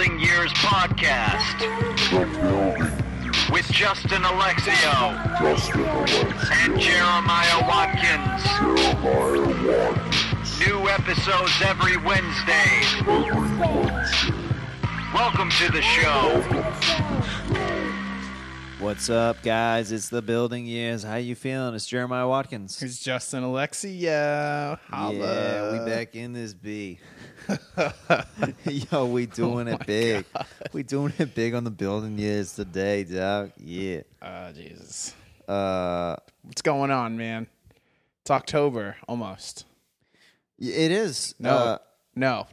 Building Years podcast with Justin Alexio and Jeremiah Watkins. New episodes every Wednesday. Welcome to the show. What's up, guys? It's the building years. How you feeling? It's Jeremiah Watkins. It's Justin Alexio. Holla. Yeah, we back in this B. Yo, we doing Oh it big. We doing it big on the building years today, dog. Yeah. Oh, Jesus. Uh, What's going on, man? It's October almost. it is. No. Uh, no.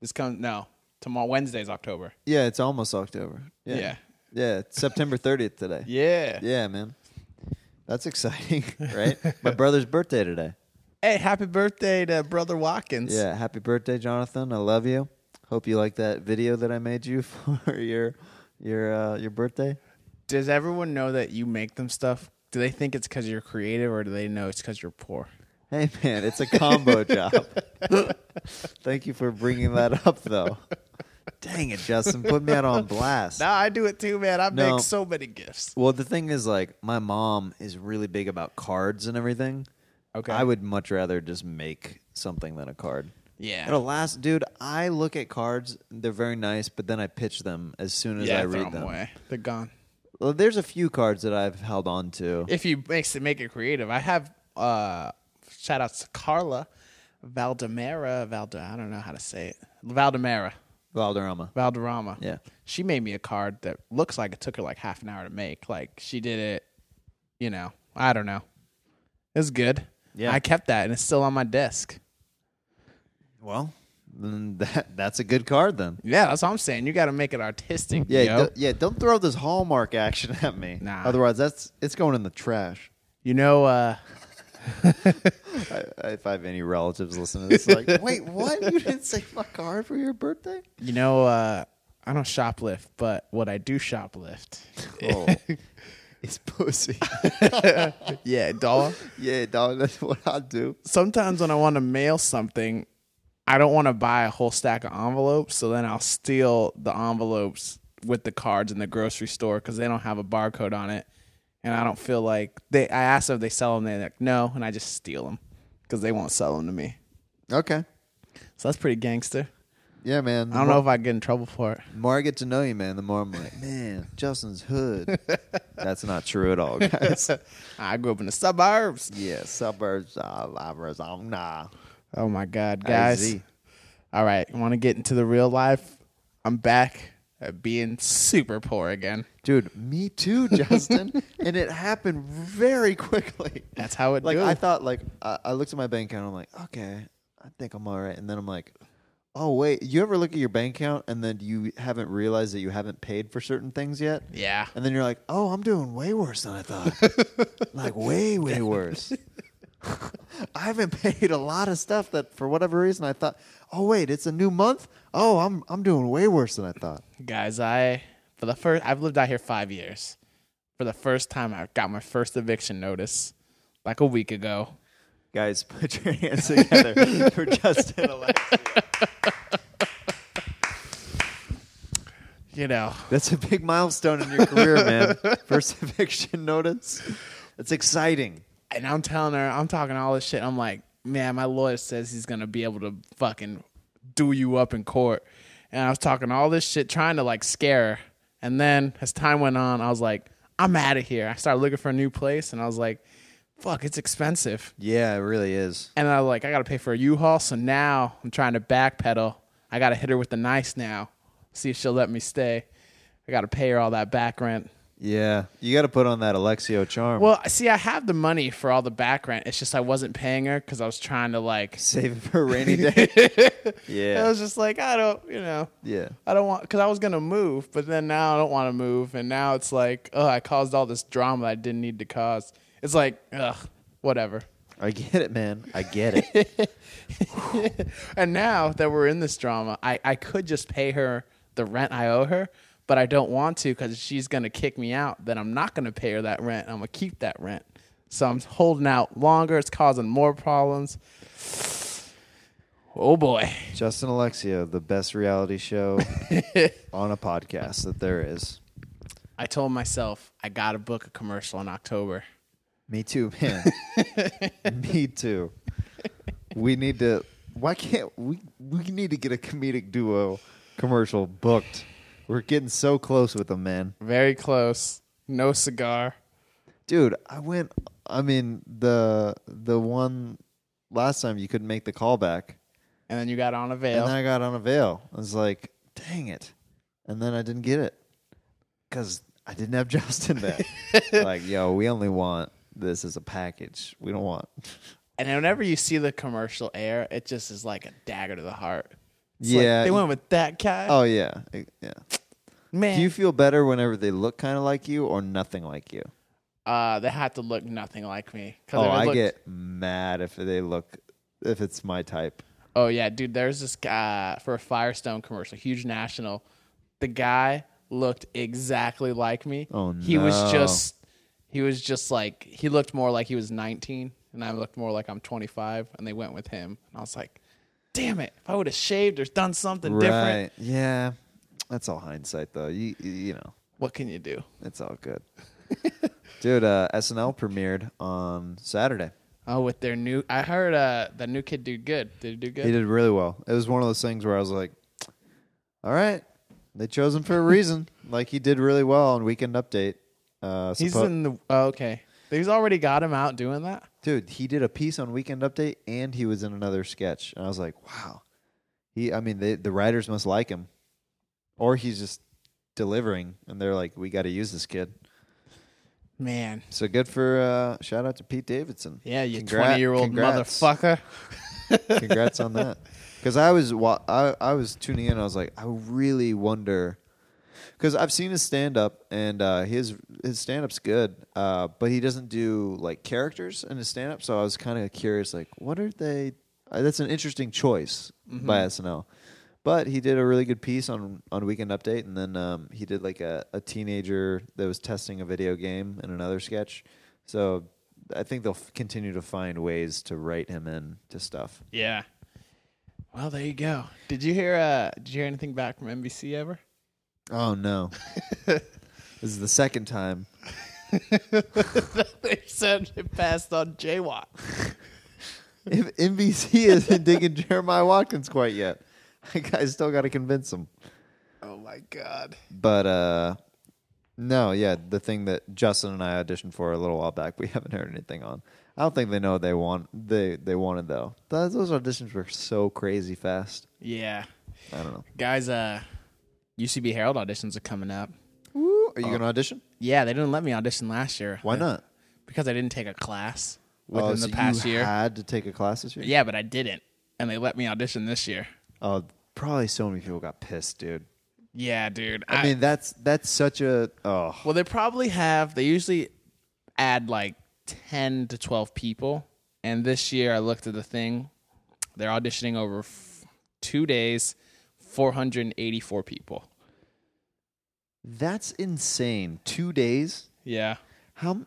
This comes, no. Tomorrow, Wednesday's October. yeah, it's almost October. Yeah. Yeah. Yeah, it's September 30th today. Yeah. Yeah, man. That's exciting, right? My brother's birthday today. Hey, happy birthday to Brother Watkins. Yeah, happy birthday, Jonathan. I love you. Hope you like that video that I made you for your your uh, your birthday. Does everyone know that you make them stuff? Do they think it's because you're creative or do they know it's because you're poor? Hey man, it's a combo job. Thank you for bringing that up, though. Dang it, Justin, put me out on blast. No, I do it too, man. I No. make so many gifts. Well, the thing is, like, my mom is really big about cards and everything. Okay. I would much rather just make something than a card. Yeah. It'll last, dude. I look at cards; they're very nice, but then I pitch them as soon as yeah, I throw read them them. away. They're gone. Well, there's a few cards that I've held on to. if you makes it make it creative. I have uh shout outs to Carla Valdemera Valde I don't know how to say it. Valdemera. Valderrama. Valderrama. Yeah. She made me a card that looks like it took her like half an hour to make. Like she did it, you know, I don't know. It's good. Yeah. I kept that and it's still on my desk. Well, then that that's a good card then. Yeah, that's what I'm saying. You gotta make it artistic. Yeah, yo. do- yeah. Don't throw this Hallmark action at me. Nah. Otherwise, that's it's going in the trash. you know, uh I, if I have any relatives listening to this, like, wait, what? You didn't save my card for your birthday? you know, uh I don't shoplift, but what I do shoplift. Oh, it's pussy. yeah, dog. yeah, dog. That's what I do. sometimes when I want to mail something, I don't want to buy a whole stack of envelopes. So then I'll steal the envelopes with the cards in the grocery store because they don't have a barcode on it, and I don't feel like they. I asked them if they sell them. They're like, no, and I just steal them because they won't sell them to me. Okay. So that's pretty gangster. Yeah, man. I don't know if I get in trouble for it. The more I get to know you, man, the more I'm like, man, Justin's hood. That's not true at all, guys. I grew up in the suburbs. yeah, suburbs, uh, suburbs, um, nah. Oh my god, guys! All right, want to get into the real life? I'm back at being super poor again. Dude, me too, Justin. and it happened very quickly. That's how it Like do. I thought, like I, I looked at my bank account. I'm like, okay, I think I'm all right. And then I'm like, oh wait, you ever look at your bank account and then you haven't realized that you haven't paid for certain things yet? Yeah. And then you're like, oh, I'm doing way worse than I thought. like way, way worse. I haven't paid a lot of stuff that for whatever reason I thought, oh wait, it's a new month. Oh, I'm I'm doing way worse than I thought. Guys, I for the first I've lived out here five years. For the first time I got my first eviction notice like a week ago. Guys, put your hands together for Justin Alexio. You know. That's a big milestone in your career, man. First eviction notice. It's exciting. And I'm telling her, I'm talking all this shit. I'm like, man, my lawyer says he's gonna be able to fucking do you up in court. And I was talking all this shit, trying to like scare her. And then as time went on, I was like, I'm out of here. I started looking for a new place and I was like, fuck, it's expensive. Yeah, it really is. And I was like, I gotta pay for a U-Haul. So now I'm trying to backpedal. I gotta hit her with the nice now. See if she'll let me stay. I gotta pay her all that back rent. Yeah, you got to put on that Alexio charm. Well, see, I have the money for all the back rent. It's just I wasn't paying her because I was trying to like. save it for a rainy day. Yeah, I was just like, I don't, you know, yeah. I don't want because I was gonna move, but then now I don't want to move, and now it's like, oh, I caused all this drama I didn't need to cause. It's like, ugh, whatever. I get it, man. I get it. And now that we're in this drama, I, I could just pay her the rent I owe her, but I don't want to because she's gonna kick me out. Then I'm not gonna pay her that rent. I'm gonna keep that rent. So I'm holding out longer. It's causing more problems. Oh boy. Justin Alexio, the best reality show on a podcast that there is. I told myself I got to book a commercial in October. Me too, man. Me too. We need to. Why can't we? We need to get a comedic duo commercial booked. We're getting so close with them, man. Very close. No cigar. Dude, I went. I mean, the the one last time you couldn't make the callback, And then you got on a veil. and then I got on avail. I was like, dang it, and then I didn't get it because I didn't have Justin there. like, yo, we only want this as a package. We don't want. And whenever you see the commercial air, it just is like a dagger to the heart. It's like, yeah. they went with that guy. oh yeah, yeah. man. Do you feel better whenever they look kind of like you or nothing like you? uh, they had to look nothing like me. 'Cause Oh, if I looked- get mad if they look if it's my type. Oh yeah, dude. There's this guy for a Firestone commercial, huge national. The guy looked exactly like me. Oh, no. He was just, he was just like he looked more like he was 19, and I looked more like I'm 25, and they went with him. And I was like, damn it! If I would have shaved or done something different, Right? Yeah, that's all hindsight though. You you know, what can you do? it's all good. Dude, uh, SNL premiered on Saturday. Oh, with their new, I heard uh the new kid did good. Did he do good? He did really well. It was one of those things where I was like, "All right, they chose him for a reason." like he did really well on Weekend Update. Uh, He's suppo- in the oh, okay. He's already got him out doing that. Dude he did a piece on weekend update and he was in another sketch. And i was like wow. He i mean they, the writers must like him. Or he's just delivering and they're like we got to use this kid. Man, so good for uh shout out to pete davidson. Yeah, you 20 year old motherfucker. congrats on that. Because i was wa- I, I was tuning in. I was like i really wonder because i've seen his stand-up and uh his his stand-up's good uh but he doesn't do like characters in his stand-up so i was kind of curious like what are they uh, that's an interesting choice by snl but he did a really good piece on on weekend update and then um he did like a, a teenager that was testing a video game in another sketch so i think they'll f- continue to find ways to write him in to stuff Yeah. Well, there you go. Did you hear? Uh, did you hear anything back from NBC ever? Oh no. this is the second time. they said it passed on Jaywalk. If NBC isn't digging Jeremiah Watkins quite yet. I guys still got to convince them. Oh my god. But uh no, yeah, the thing that Justin and I auditioned for a little while back, we haven't heard anything on. I don't think they know what they want. They they wanted though. Those, those auditions were so crazy fast. Yeah, I don't know. guys. Uh, UCB Herald auditions are coming up. Woo, are you gonna audition? Yeah, they didn't let me audition last year. Why Uh, not? Because I didn't take a class within oh, the past you year. had to take a class this year. yeah, but I didn't, and they let me audition this year. Oh, probably so many people got pissed, dude. Yeah, dude. I, mean, that's that's such a oh. Well, they probably have. They usually add like ten to twelve people, and this year I looked at the thing. They're auditioning over f- two days, four hundred and eighty-four people. That's insane. Two days. Yeah, How?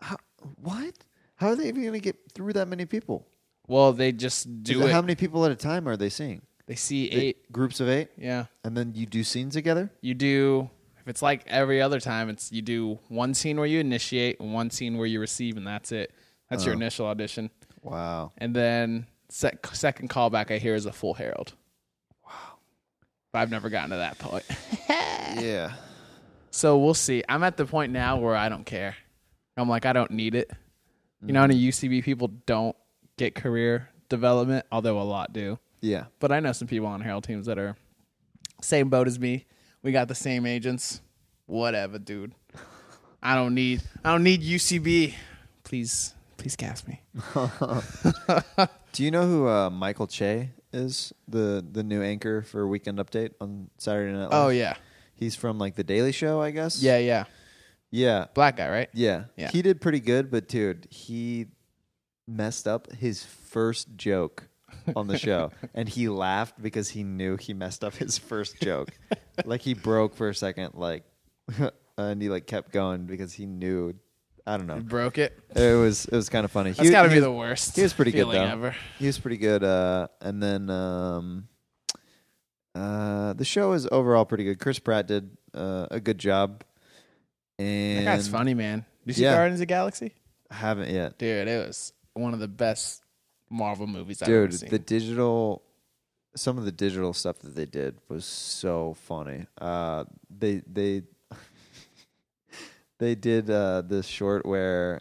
How? What? How are they even going to get through that many people? well, they just do it- it. How many people at a time are they seeing? they see They- eight. groups of eight, Yeah, and then you do scenes together. you do. If it's like every other time, it's you do one scene where you initiate and one scene where you receive, and that's it. That's your Oh. initial audition, Wow. and then sec- second callback I hear is a full Herald. Wow, but I've never gotten to that point. yeah. So we'll see. I'm at the point now where I don't care. I'm like, I don't need it. You know, how any UCB people don't get career development, although a lot do. Yeah. But I know some people on Herald teams that are same boat as me. We got the same agents. Whatever, dude. I don't need. I don't need UCB. Please, please cast me. Do you know who uh, Michael Che is? The the new anchor for Weekend Update on Saturday Night Live. Oh yeah, He's from like the Daily Show, I guess. yeah, yeah. Yeah. Black guy, right? Yeah. Yeah. He did pretty good, but dude, he messed up his first joke on the show. and he laughed because he knew he messed up his first joke. like he broke for a second, like and he like kept going because he knew I don't know. He broke it. It was it was kind of funny. That's He- got to he be the worst. He was pretty good though. Ever. He was pretty good. Uh, and then um, uh, the show is overall pretty good. Chris Pratt did uh, a good job. And That guy's funny, man. Did you see Yeah. Guardians of the Galaxy? I haven't yet, Dude, it was one of the best Marvel movies I've ever dude. seen. The digital, some of the digital stuff that they did was so funny. Uh, they they they did uh, this short where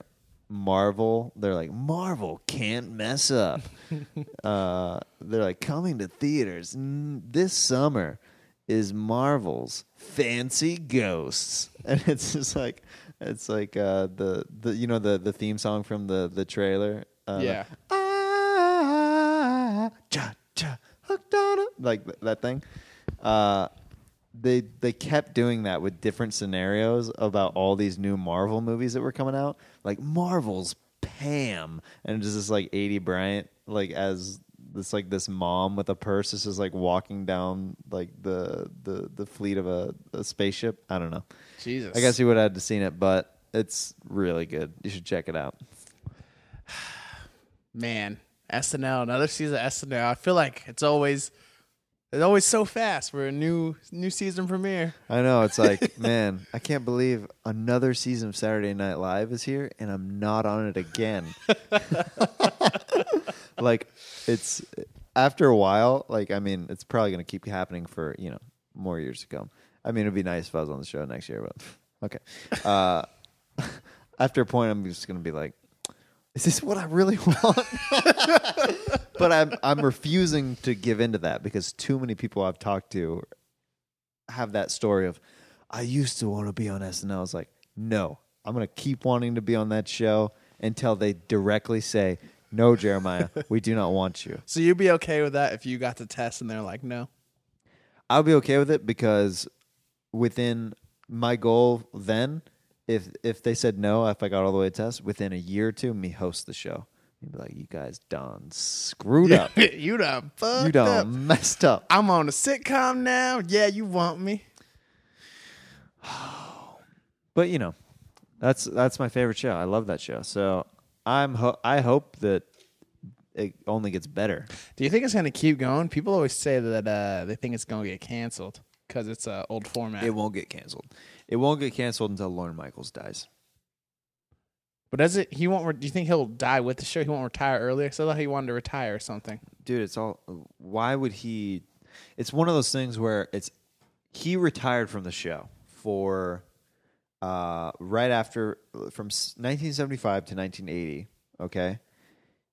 Marvel, they're like Marvel can't mess up. uh, they're like coming to theaters mm, this summer is Marvel's Fancy Ghosts, and it's just like it's like uh, the the you know the the theme song from the the trailer. Uh, Yeah. Ah, cha cha hooked on it like th- that thing. Uh, they they kept doing that with different scenarios about all these new Marvel movies that were coming out, like Marvel's Pam, and just like Aidy Bryant, like as this like this mom with a purse this is just like walking down like the the the fleet of a, a spaceship. I don't know. Jesus. I guess you would have seen it, but it's really good. You should check it out. man, SNL, another season of SNL. I feel like it's always it's always so fast for a new new season premiere. I know. It's like, man, I can't believe another season of Saturday Night Live is here and I'm not on it again. like, it's after a while, like, I mean, it's probably going to keep happening for, you know, more years to come. I mean, it'd be nice if I was on the show next year, but okay. Uh, after a point, I'm just going to be like, is this what I really want? but I'm I'm refusing to give into that because too many people I've talked to have that story of I used to want to be on SNL. I was like, no, I'm gonna keep wanting to be on that show until they directly say, no, Jeremiah, we do not want you. So you'd be okay with that if you got the test and they're like, no. I'll be okay with it because within my goal then, if if they said no, if I got all the way to test, within a year or two, me host the show. You'd be like, you guys done screwed up. you done fucked up. you done up. messed up. I'm on a sitcom now. Yeah, you want me. But you know, that's that's my favorite show. I love that show. So I'm ho- I hope that it only gets better. Do you think it's gonna keep going? People always say that uh, they think it's gonna get canceled because it's a old format. It won't get canceled. It won't get canceled until Lorne Michaels dies. but does it? He won't. Re- do you think he'll die with the show? He won't retire earlier. I thought he wanted to retire or something. Dude, it's all why would he It's one of those things where it's he retired from the show for uh right after from 1975 to 1980, okay?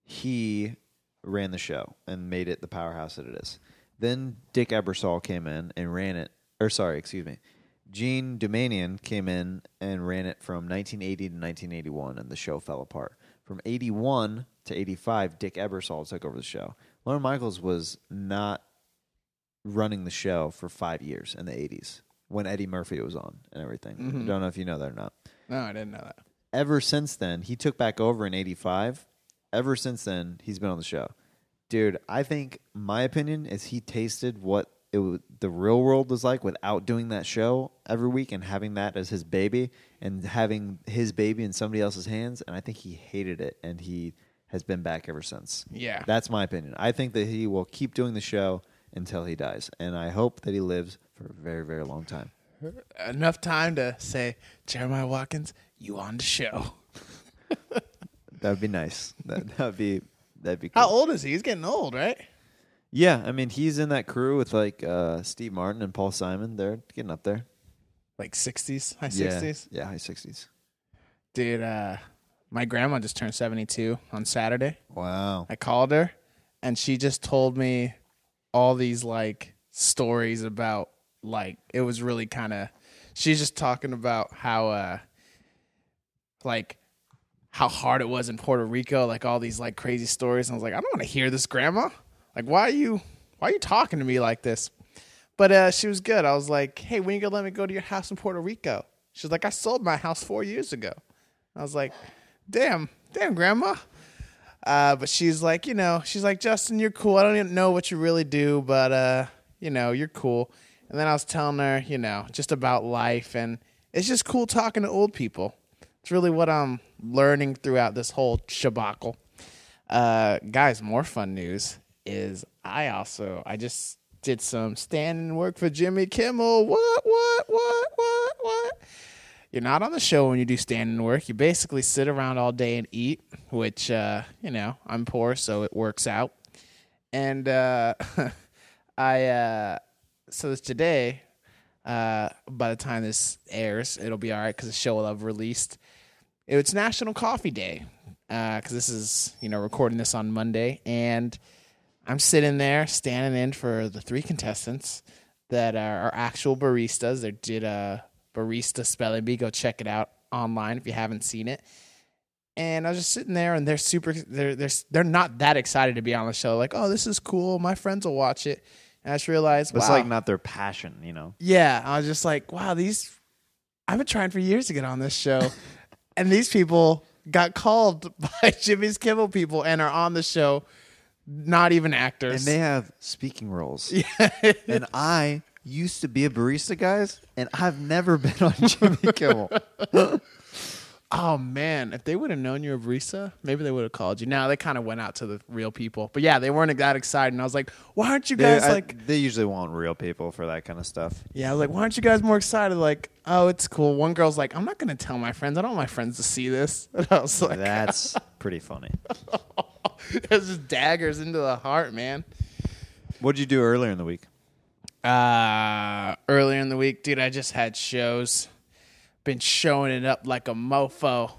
He ran the show and made it the powerhouse that it is. Then Dick Ebersol came in and ran it or sorry, excuse me. Jean Doumanian came in and ran it from 1980 to 1981, and the show fell apart. From 81 to 85, Dick Ebersol took over the show. Lorne Michaels was not running the show for five years in the 80s when Eddie Murphy was on and everything. I mm-hmm. don't know if you know that or not. No, I didn't know that. Ever since then, he took back over in 85. Ever since then, he's been on the show. Dude, I think my opinion is he tasted what it w- the real world was like without doing that show every week and having that as his baby and having his baby in somebody else's hands. And I think he hated it and he has been back ever since. Yeah. That's my opinion. I think that he will keep doing the show until he dies. And I hope that he lives for a very, very long time. Enough time to say, Jeremiah Watkins, you on the show. That would be nice. That would be that'd be cool. How old is he? He's getting old, right? Yeah, I mean he's in that crew with like uh, Steve Martin and Paul Simon. They're getting up there. Like sixties, high Yeah. sixties. Yeah, high sixties. Dude, uh, my grandma just turned seventy two on Saturday. Wow. I called her and she just told me all these like stories about like it was really kind of she's just talking about how uh like how hard it was in Puerto Rico, like all these like crazy stories. And I was like, I don't want to hear this, grandma. Like, why are you why are you talking to me like this? But uh she was good. I was like, Hey, when you gonna let me go to your house in Puerto Rico? She's like, I sold my house four years ago. I was like, Damn, damn, grandma. Uh, but she's like, you know, she's like, Justin, you're cool. I don't even know what you really do, but uh, you know, you're cool. And then I was telling her, you know, just about life, and it's just cool talking to old people. It's really what I'm learning throughout this whole shabacle. Uh, guys, more fun news is I also I just did some standing work for Jimmy Kimmel. What? What? What? What? What? You're not on the show when you do standing work. You basically sit around all day and eat, which uh, you know I'm poor, so it works out. And uh, I uh, so today. Uh, by the time this airs, it'll be all right because the show will have released. It's National Coffee Day because this is you know recording this on Monday, and I'm sitting there standing in for the three contestants that are, actual baristas. They did a barista spelling bee. Go check it out online if you haven't seen it. And I was just sitting there, and they're super. They're they're they're not that excited to be on the show. Like, oh, this is cool. My friends will watch it. And I just realized, It's wow. like not their passion, you know. Yeah, I was just like, wow, these. I've been trying for years to get on this show, and these people got called by Jimmy's Kimmel people and are on the show, not even actors. And they have speaking roles. Yeah. and I used to be a barista, guys, and I've never been on Jimmy Kimmel. oh man, if they would have known you were barista, maybe they would have called you. Now they kind of went out to the real people, but yeah, they weren't that excited. And I was like, why aren't you guys I- like? they usually want real people for that kind of stuff. Yeah, I was like, why aren't you guys more excited? Like, oh, it's cool. One girl's like, I'm not gonna tell my friends. I don't want my friends to see this. And I was like, That's pretty funny. It's just daggers into the heart, man. What'd you do earlier in the week? Uh earlier in the week, dude, I just had shows. Been showing it up like a mofo.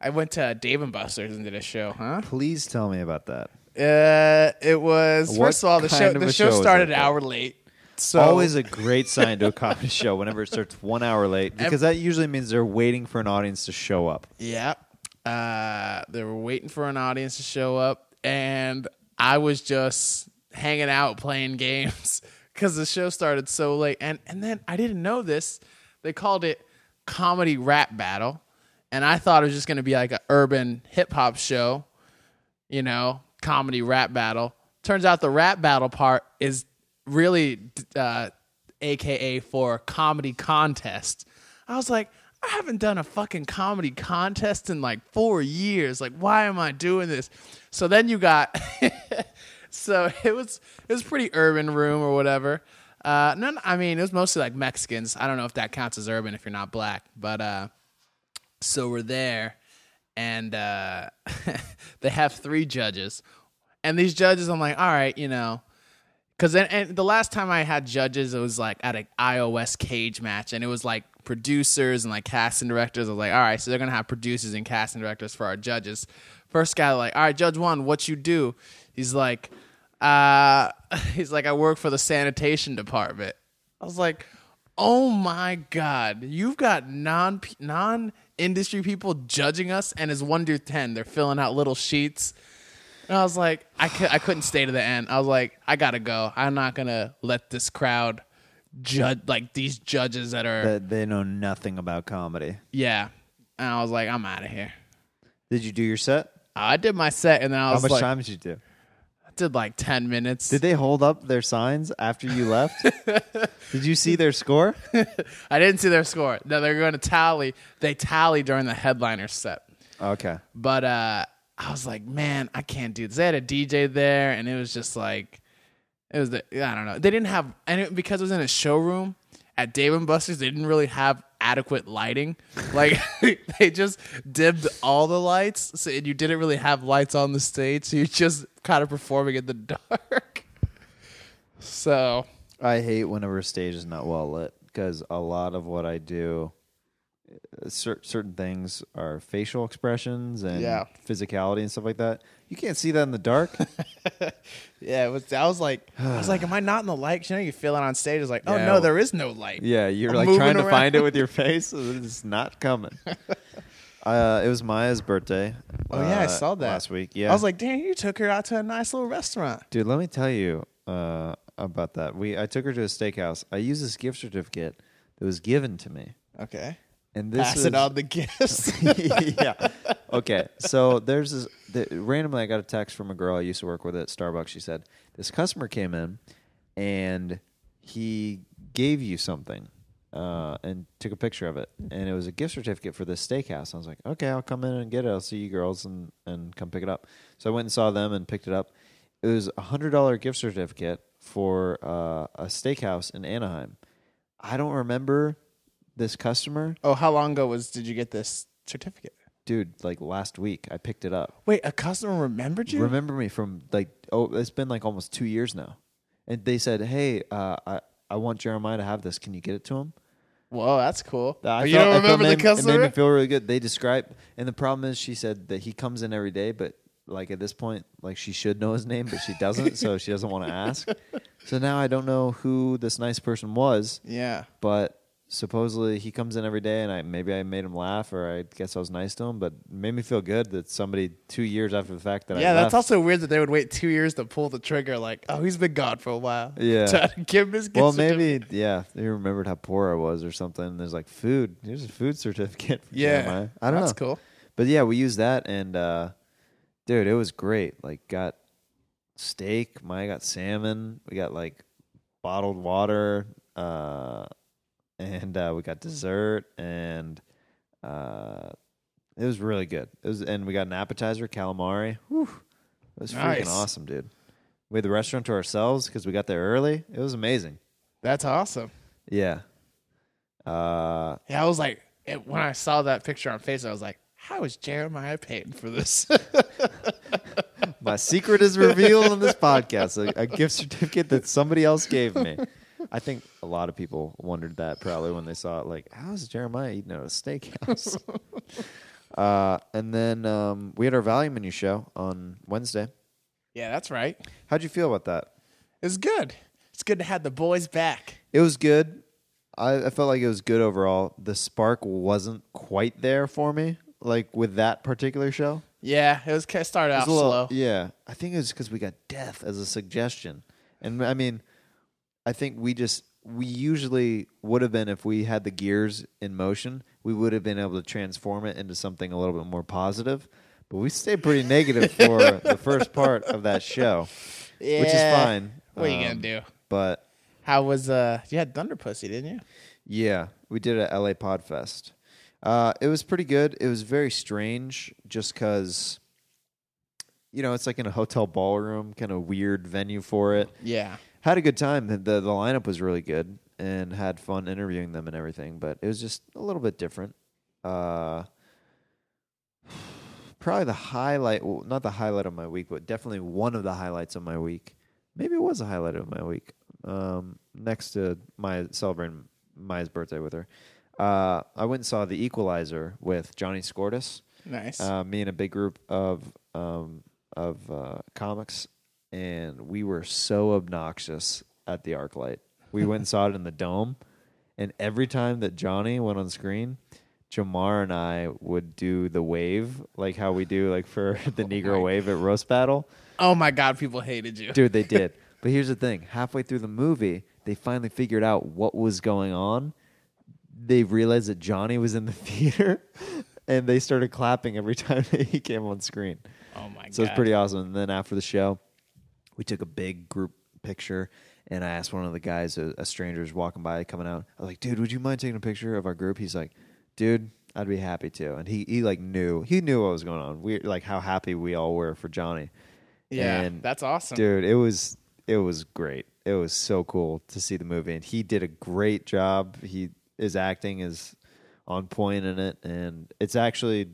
I went to Dave and Buster's and did a show, huh? Please tell me about that. Uh it was What first of all the kind show of the a show show is started an hour late. So Always a great sign to a comedy show whenever it starts one hour late because that usually means they're waiting for an audience to show up. Yeah. Uh, they were waiting for an audience to show up, and I was just hanging out playing games because the show started so late. And and then I didn't know this. They called it comedy rap battle, and I thought it was just going to be like an urban hip hop show, you know, comedy rap battle. Turns out the rap battle part is really uh, AKA for comedy contest. I was like, I haven't done a fucking comedy contest in like four years. Like, why am I doing this? So then you got, so it was it was pretty urban room or whatever. Uh, none, I mean, it was mostly like Mexicans. I don't know if that counts as urban if you're not black, but uh, so we're there, and uh, they have three judges, and these judges, I'm like, all right, you know, because and the last time I had judges, it was like at an iOS cage match, and it was like producers and like casting directors. I was like, all right, so they're gonna have producers and casting directors for our judges. First guy, like, all right, Judge One, what you do? He's like, uh, he's like, I work for the sanitation department. I was like, oh my god, you've got non non industry people judging us, and it's one through ten. They're filling out little sheets. And I was like, I, cou- I couldn't stay to the end. I was like, I gotta go. I'm not gonna let this crowd judge like these judges that are That they know nothing about comedy. yeah. And I was like, I'm out of here. Did you do your set? I did my set, and then I How was much like, time did you do? Did like ten minutes. Did they hold up their signs after you left? did you see their score? I didn't see their score. No, they're going to tally. They tally during the headliner set. Okay. But uh, I was like, man, I can't do this. They had a DJ there, and it was just like, it was the I don't know. They didn't have and it, because it was in a showroom at Dave and Buster's. They didn't really have adequate lighting. Like they just dimmed all the lights, so and you didn't really have lights on the stage. So you're just kind of performing in the dark. So I hate whenever a stage is not well lit because a lot of what I do, cer- certain things are facial expressions and Yeah. physicality and stuff like that. You can't see that in the dark. yeah, it was. I was like, I was like, am I not in the light? You know, you feel it on stage. It's like, oh Yeah. no, there is no light. yeah, you're I'm like moving trying to around. find it with your face. and It's not coming. uh, it was Maya's birthday. Oh yeah, I uh, saw that last week. Yeah, I was like, damn, you took her out to a nice little restaurant. Dude, let me tell you uh, about that. We I took her to a steakhouse. I used this gift certificate that was given to me, Okay. And this Pass is, it on the gifts. yeah. Okay. So there's this. The, randomly, I got a text from a girl I used to work with at Starbucks. She said this customer came in, and he gave you something. Uh, and took a picture of it, and it was a gift certificate for this steakhouse. I was like, okay, I'll come in and get it. I'll see you girls and and come pick it up. So I went and saw them and picked it up. It was a hundred dollar gift certificate for uh, a steakhouse in Anaheim. I don't remember this customer, Oh, how long ago was did you get this certificate? dude. Like last week, I picked it up. Wait, a customer remembered you? remember me from like oh it's been like almost two years now and they said hey uh, I, I want jeremiah to have this can you get it to him Whoa, that's cool. I you felt- don't I felt remember the made- It made me feel really good. They described, and the problem is, she said that he comes in every day, but like at this point, like she should know his name, but she doesn't, so she doesn't want to ask. So now I don't know who this nice person was, yeah. but supposedly he comes in every day, and I maybe I made him laugh, or I guess I was nice to him, but it made me feel good that somebody two years after the fact that I Yeah, that's left- also weird that they would wait two years to pull the trigger. Like, oh, he's been gone for a while. Yeah. to give him his Well, maybe yeah. They remembered how poor I was or something. There's like food. Here's a food certificate. For Yeah, Jeremiah. I don't that's know. That's cool. But yeah, we used that, and uh, dude, it was great. Like, got steak. Maya got salmon. We got like bottled water, uh, and uh, we got dessert, and uh, it was really good. It was, and we got an appetizer, calamari. Whew. It was freaking Nice. awesome, dude. We had the restaurant to ourselves because we got there early. It was amazing. That's awesome. Yeah. Uh, Yeah, I was like, it, when I saw that picture on Facebook, I was like, how is Jeremiah paying for this? My secret is revealed on this podcast. A, a gift certificate that somebody else gave me. I think a lot of people wondered that probably when they saw it. Like, how is Jeremiah eating at a steakhouse? uh, and then um, we had our value menu show on Wednesday. yeah, that's right. How'd you feel about that? It's good. It's good to have the boys back. It was good. I, I felt like it was good overall. The spark wasn't quite there for me, like with that particular show. Yeah, it was it started It out was little- slow. Yeah, I think it was because we got death as a suggestion, and I mean, I think we just we usually would have been if we had the gears in motion, we would have been able to transform it into something a little bit more positive. But we stayed pretty negative for the first part of that show, which is fine. What are you Um, gonna do? But How was uh? You had Thunder Pussy, didn't you? yeah, we did at LA Podfest. Uh, it was pretty good. It was very strange just because, you know, it's like in a hotel ballroom, kind of weird venue for it. Yeah. Had a good time. The, the the lineup was really good and had fun interviewing them and everything, but it was just a little bit different. Uh, probably the highlight, well, not the highlight of my week, but definitely one of the highlights of my week. Maybe it was a highlight of my week. Um, next to my celebrating Maya's birthday with her, uh, I went and saw The Equalizer with Johnny Skourtis Nice. uh, me and a big group of um, of uh, comics, and we were so obnoxious at the ArcLight. We went and saw it in the dome, and every time that Johnny went on screen, Jamar and I would do the wave, like how we do, like for the oh Negro Wave at roast battle. oh my God, people hated you. Dude, they did. but here's the thing: halfway through the movie, they finally figured out what was going on. They realized that Johnny was in the theater, and they started clapping every time that he came on screen. Oh my God. So it's pretty awesome. And then after the show, we took a big group picture, and I asked one of the guys, a, a stranger, was walking by, coming out. I was like, "Dude, would you mind taking a picture of our group?" He's like, "Dude, I'd be happy to." And he he like knew he knew what was going on. We like how happy we all were for Johnny. Yeah, And, that's awesome. dude. It was it was great. It was so cool to see the movie, and he did a great job. He his acting is on point in it, and it's actually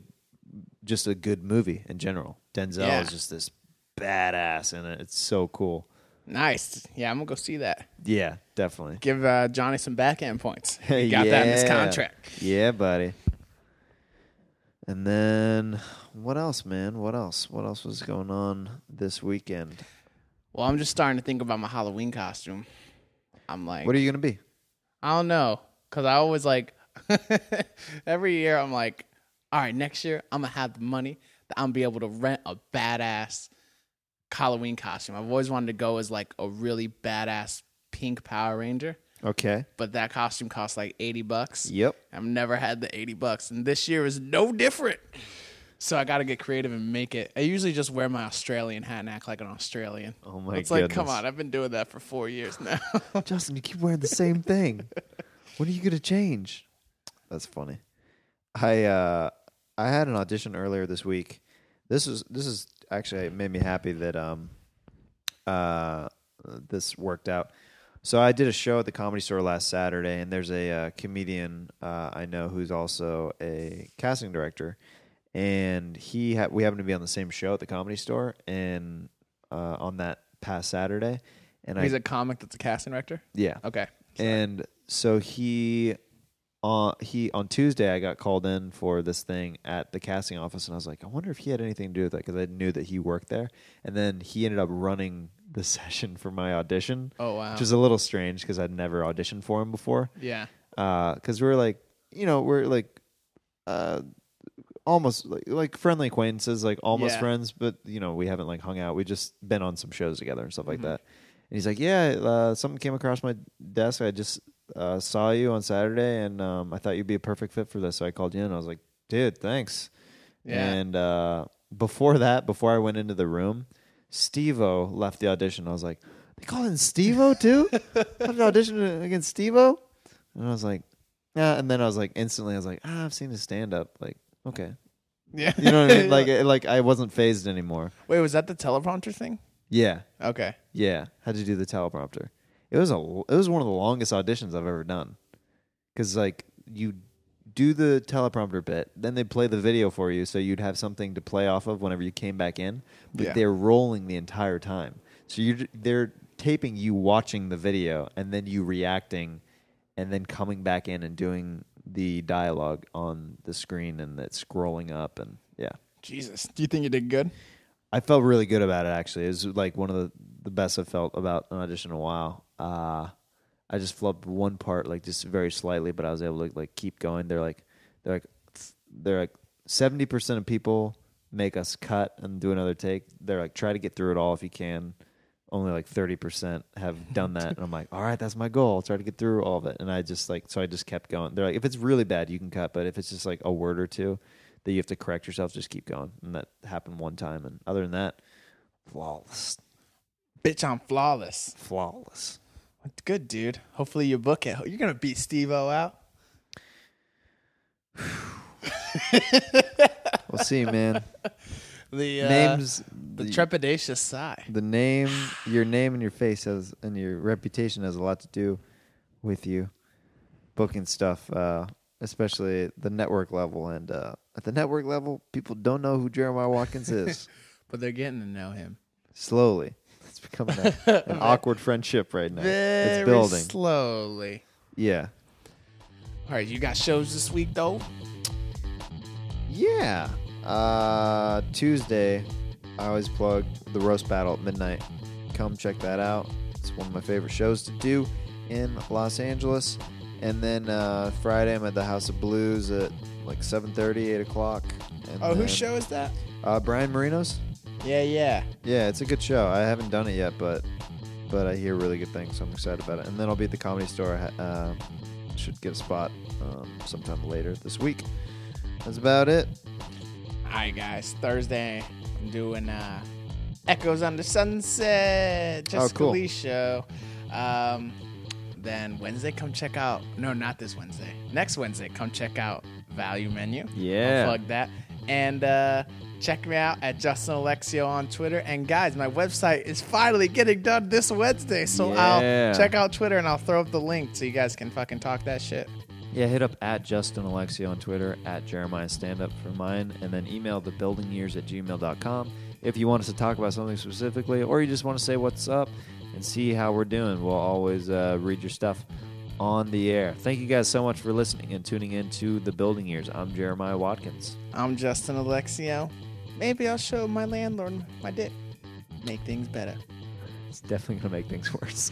just a good movie in general. Denzel Yeah. is just this badass in it. It's so cool. Nice. Yeah, I'm gonna go see that. Yeah, definitely. Give uh, Johnny some backhand points. He got that in his contract. Yeah, buddy. And then what else, man? What else? What else was going on this weekend? Well, I'm just starting to think about my Halloween costume. I'm like, What are you gonna be? I don't know, cause I always like every year I'm like, all right, next year I'm gonna have the money that I'm gonna be able to rent a badass Halloween costume. I've always wanted to go as like a really badass pink Power Ranger, Okay. but that costume costs like eighty bucks. Yep. I've never had the 80 bucks, and this year is no different. So I got to get creative and make it. I usually just wear my Australian hat and act like an Australian. Oh my god. It's like, come on, I've been doing that for four years now. Justin, you keep wearing the same thing. When are you gonna change? That's funny. I uh I had an audition earlier this week. This is this is actually it made me happy that um uh this worked out. So I did a show at the comedy store last Saturday, and there's a uh, comedian uh, I know who's also a casting director, and he ha- we happened to be on the same show at the comedy store, and uh, on that past Saturday, and He's I a comic that's a casting director. yeah Okay. and so he on he on Tuesday I got called in for this thing at the casting office and I was like I wonder if he had anything to do with that because I knew that he worked there and then he ended up running the session for my audition Oh wow. which is a little strange because I'd never auditioned for him before yeah. because we're like you know we're like uh almost like, like friendly acquaintances like almost Yeah. friends but you know we haven't like hung out we just been on some shows together and stuff like Mm-hmm. that and he's like yeah uh, something came across my desk i just uh, saw you on saturday and um, i thought you'd be a perfect fit for this so i called you in. I was like dude thanks. Yeah. and uh, before that before i went into the room steve-o left the audition. I was like they call in steve-o too? I did audition against steve-o and i was like yeah. And then i was like instantly i was like ah, i've seen his stand-up. Like okay. Yeah. you know what i mean? Like it- like i wasn't phased anymore. Wait, was that the teleprompter thing? yeah. Okay. yeah. Had you do the teleprompter it was a it was one of the longest auditions i've ever done because like you do the teleprompter bit then they play the video for you so you'd have something to play off of whenever you came back in but Yeah. they're rolling the entire time so you're they're taping you watching the video and then you reacting and then coming back in and doing the dialogue on the screen and it's scrolling up and yeah Jesus. Do you think you did good? I felt really good about it. Actually, it was like one of the, the best I've felt about an audition in a while. Uh, I just flubbed one part like just very slightly, but I was able to like keep going. They're like they're like they're like seventy percent of people make us cut and do another take. They're like try to get through it all if you can. Only like thirty percent have done that, and I'm like, all right, that's my goal. I'll try to get through all of it, and I just like so I just kept going. They're like, if it's really bad, you can cut, but if it's just like a word or two that you have to correct yourself, just keep going. And that happened one time, and other than that, flawless, Bitch, I'm flawless. flawless. Good, dude. Hopefully you book it. You're gonna beat Steve O out. We'll see, man. The uh, Names, the the, trepidatious sigh. the name, your name and your face has, and your reputation has a lot to do with you booking stuff, uh, especially the network level. And uh, at the network level, people don't know who Jeremiah Watkins is. But they're getting to know him. Slowly, becoming a, an awkward friendship right now. Very it's building. slowly. yeah, All right, you got shows this week though. yeah. Uh, Tuesday, I always plug the roast battle at midnight. Come check that out. It's one of my favorite shows to do in Los Angeles. And then uh, Friday, I'm at the House of Blues at like 7:30, 8 o'clock. And Oh, then, whose show is that? Uh, Brian Marino's. Yeah, yeah. Yeah, it's a good show. I haven't done it yet, but but I hear really good things, so I'm excited about it. And then I'll be at the Comedy Store. I Uh, should get a spot um, sometime later this week. That's about it. All right, guys. Thursday, I'm doing uh, Echoes on the Sunset. Jessica cool. Lee show. Um, then Wednesday, come check out. No, not this Wednesday. Next Wednesday, come check out Value Menu. Yeah. I'll plug that. And uh, check me out at Justin Alexio on Twitter. And guys, my website is finally getting done this Wednesday. So Yeah. I'll check out Twitter and I'll throw up the link so you guys can fucking talk that shit. Yeah, hit up at Justin Alexio on Twitter, at Jeremiah Standup for mine, and then email the building years at gmail.com if you want us to talk about something specifically, or you just want to say what's up and see how we're doing. We'll always uh, read your stuff on the air. Thank you guys so much for listening and tuning in to the building years. I'm Jeremiah Watkins. I'm Justin Alexio. Maybe I'll show my landlord my dick. Make things better. It's definitely going to make things worse.